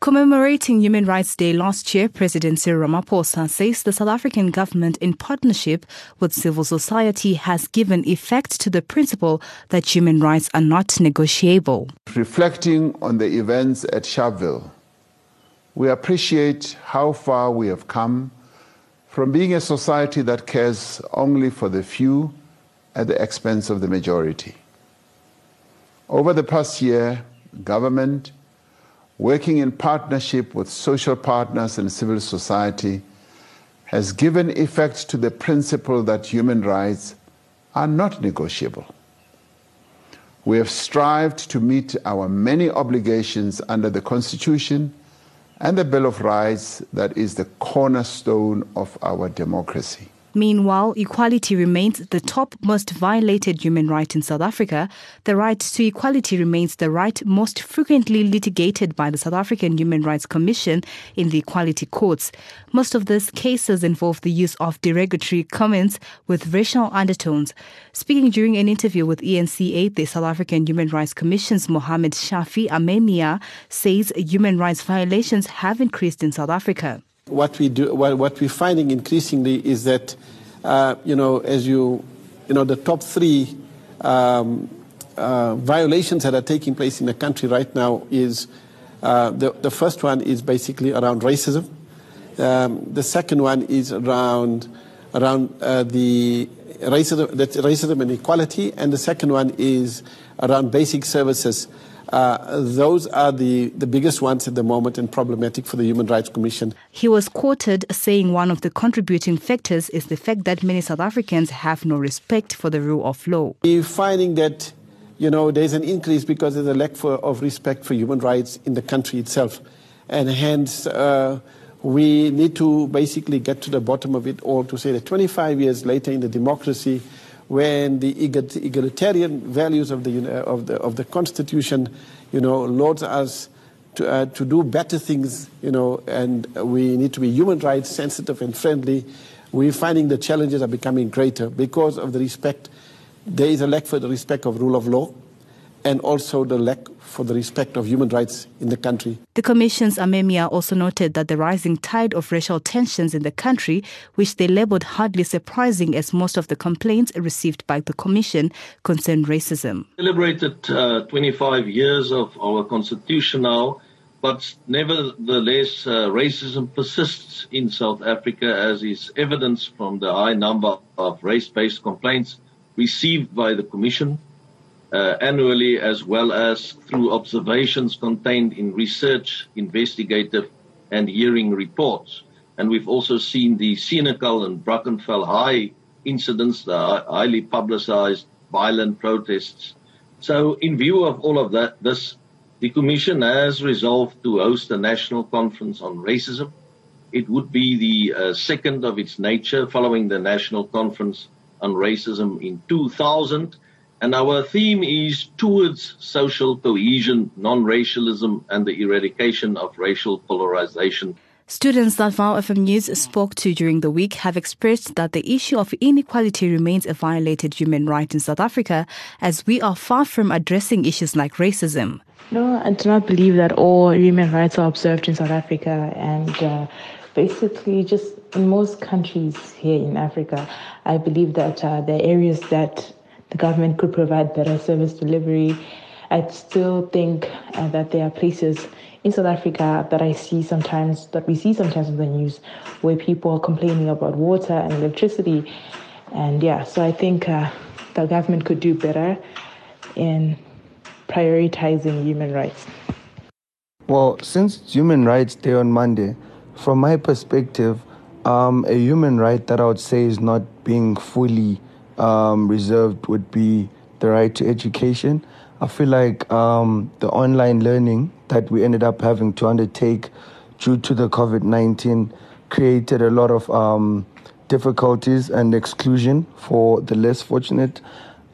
Commemorating Human Rights Day last year, President Cyril Ramaphosa says the South African government, in partnership with civil society, has given effect to the principle that human rights are not negotiable. Reflecting on the events at Sharpeville, we appreciate how far we have come from being a society that cares only for the few at the expense of the majority. Over the past year, government, working in partnership with social partners and civil society, has given effect to the principle that human rights are not negotiable. We have strived to meet our many obligations under the Constitution and the Bill of Rights that is the cornerstone of our democracy. Meanwhile, equality remains the top most violated human right in South Africa. The right to equality remains the right most frequently litigated by the South African Human Rights Commission in the equality courts. Most of these cases involve the use of derogatory comments with racial undertones. Speaking during an interview with eNCA, the South African Human Rights Commission's Mohamed Shafi Ameermia says human rights violations have increased in South Africa what we do, what, we're finding increasingly is that, uh, you know, as you, you know, the top three um, uh, violations that are taking place in the country right now is uh, the, the first one is basically around racism. Um, the second one is around around uh, the racism, that's racism and equality, and the second one is around basic services uh, those are the, the biggest ones at the moment and problematic for the Human Rights Commission. He was quoted saying one of the contributing factors is the fact that many South Africans have no respect for the rule of law. We're finding that you know, there's an increase because there's a lack for, of respect for human rights in the country itself. And hence, uh, we need to basically get to the bottom of it all to say that 25 years later in the democracy, when the egalitarian values of the, of the, of the Constitution, you know, loads us to, uh, to do better things, you know, and we need to be human rights sensitive and friendly. We're finding the challenges are becoming greater because of the respect. There is a lack for the respect of rule of law and also the lack for the respect of human rights in the country. The Commission's Ameermia also noted that the rising tide of racial tensions in the country, which they labeled hardly surprising as most of the complaints received by the Commission concerned racism. Celebrated uh, 25 years of our constitution now, but nevertheless, uh, racism persists in South Africa, as is evidenced from the high number of race based complaints received by the Commission uh, annually as well as through observations contained in research, investigative and hearing reports. And we've also seen the Senekal and Brackenfell High incidents, the highly publicized violent protests. So in view of all of that, this, the Commission has resolved to host a national conference on racism. It would be the uh, second of its nature following the national conference on racism in 2000 and our theme is towards social cohesion, non-racialism, and the eradication of racial polarization. Students that Vow FM News spoke to during the week have expressed that the issue of inequality remains a violated human right in South Africa, as we are far from addressing issues like racism. No, I do not believe that all human rights are observed in South Africa, and uh, basically, just in most countries here in Africa, I believe that uh, there are areas that the government could provide better service delivery. I still think uh, that there are places in South Africa that I see sometimes, that we see sometimes in the news, where people are complaining about water and electricity. And yeah, so I think uh, the government could do better in prioritizing human rights. Well, since Human Rights Day on Monday, from my perspective, um, a human right that I would say is not being fully um, reserved would be the right to education. I feel like um, the online learning that we ended up having to undertake due to the COVID 19 created a lot of um, difficulties and exclusion for the less fortunate.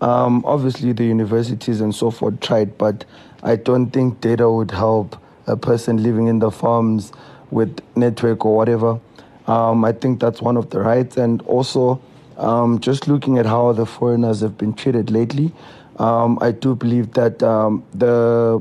Um, obviously, the universities and so forth tried, but I don't think data would help a person living in the farms with network or whatever. Um, I think that's one of the rights, and also um, just looking at how the foreigners have been treated lately, um, I do believe that um, the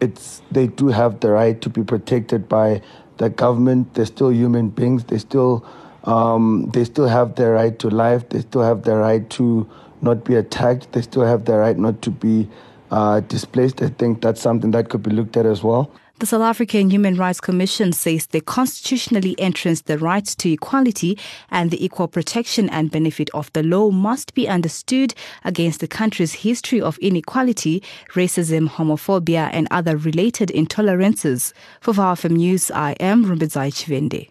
it's they do have the right to be protected by the government. They're still human beings. They still um, they still have their right to life. They still have their right to not be attacked. They still have their right not to be uh, displaced. I think that's something that could be looked at as well. The South African Human Rights Commission says they constitutionally entrance the right to equality and the equal protection and benefit of the law must be understood against the country's history of inequality, racism, homophobia, and other related intolerances. For VFM News, I am Rumbidzai Chivende.